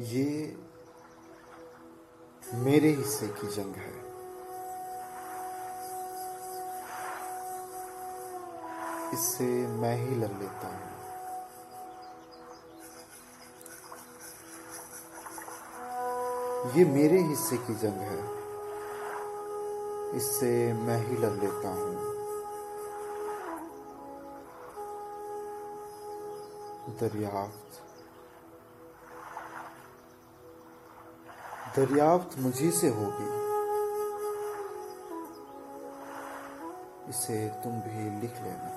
ये मेरे हिस्से की जंग है। इससे मैं ही लड़ लेता हूँ। ये मेरे हिस्से की जंग है। इससे मैं ही लड़ लेता हूँ। दरियाफ्त दरियाफ्त मुझी से होगी। इसे तुम भी लिख लेना।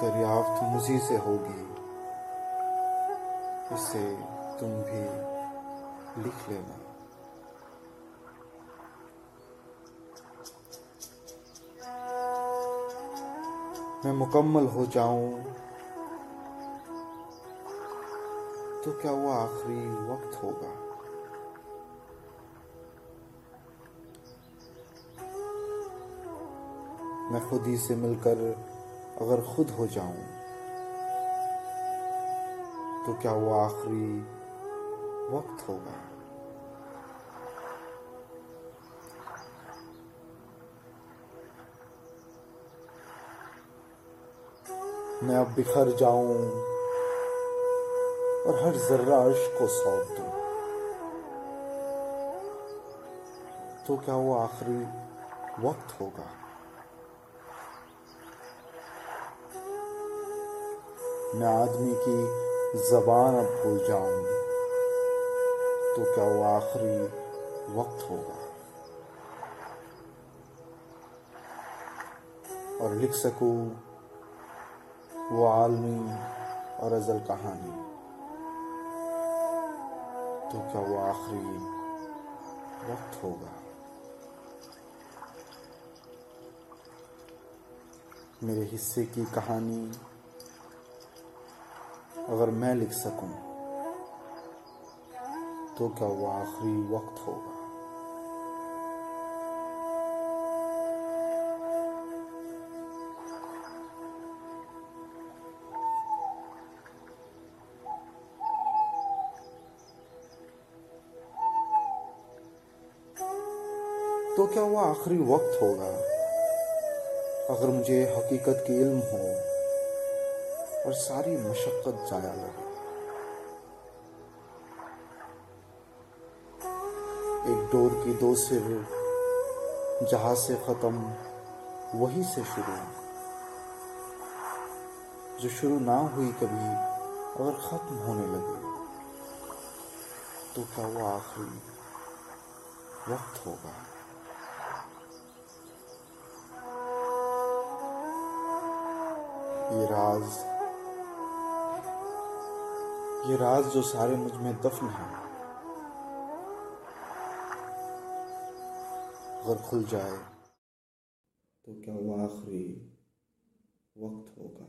दरियाफ्त मुझी से होगी। इसे तुम भी लिख लेना। मैं मुकम्मल हो जाऊँ। तो क्या वो आखिरी वक्त होगा? मैं खुद ही से मिलकर अगर खुद हो जाऊँ तो क्या वो आखिरी वक्त होगा? मैं अब बिखर जाऊँ और हर जर्रा अर्श को सौंप दो। तो क्या वो आखिरी वक्त होगा? मैं आदमी की जबान अब भूल जाऊँगी। तो क्या वो आखिरी वक्त होगा? और लिख सकूँ, वो आलमी और अजल कहानी। तो क्या वो आखिरी वक्त होगा? मेरे हिस्से की कहानी अगर मैं लिख सकूँ तो क्या वो आखिरी वक्त होगा? तो क्या वो आखिरी वक्त होगा? अगर मुझे हकीकत की इल्म हो और सारी मशक्क़त जाया लगे। एक डोर की दो सिर जहाँ से ख़त्म वहीं से शुरू। जो शुरू ना हुई कभी, अगर ख़त्म होने लगे तो क्या वो आखिरी वक्त होगा? ये राज ये राज जो सारे मुझमें दफन है, अगर खुल जाए तो क्या वो आखिरी वक्त होगा?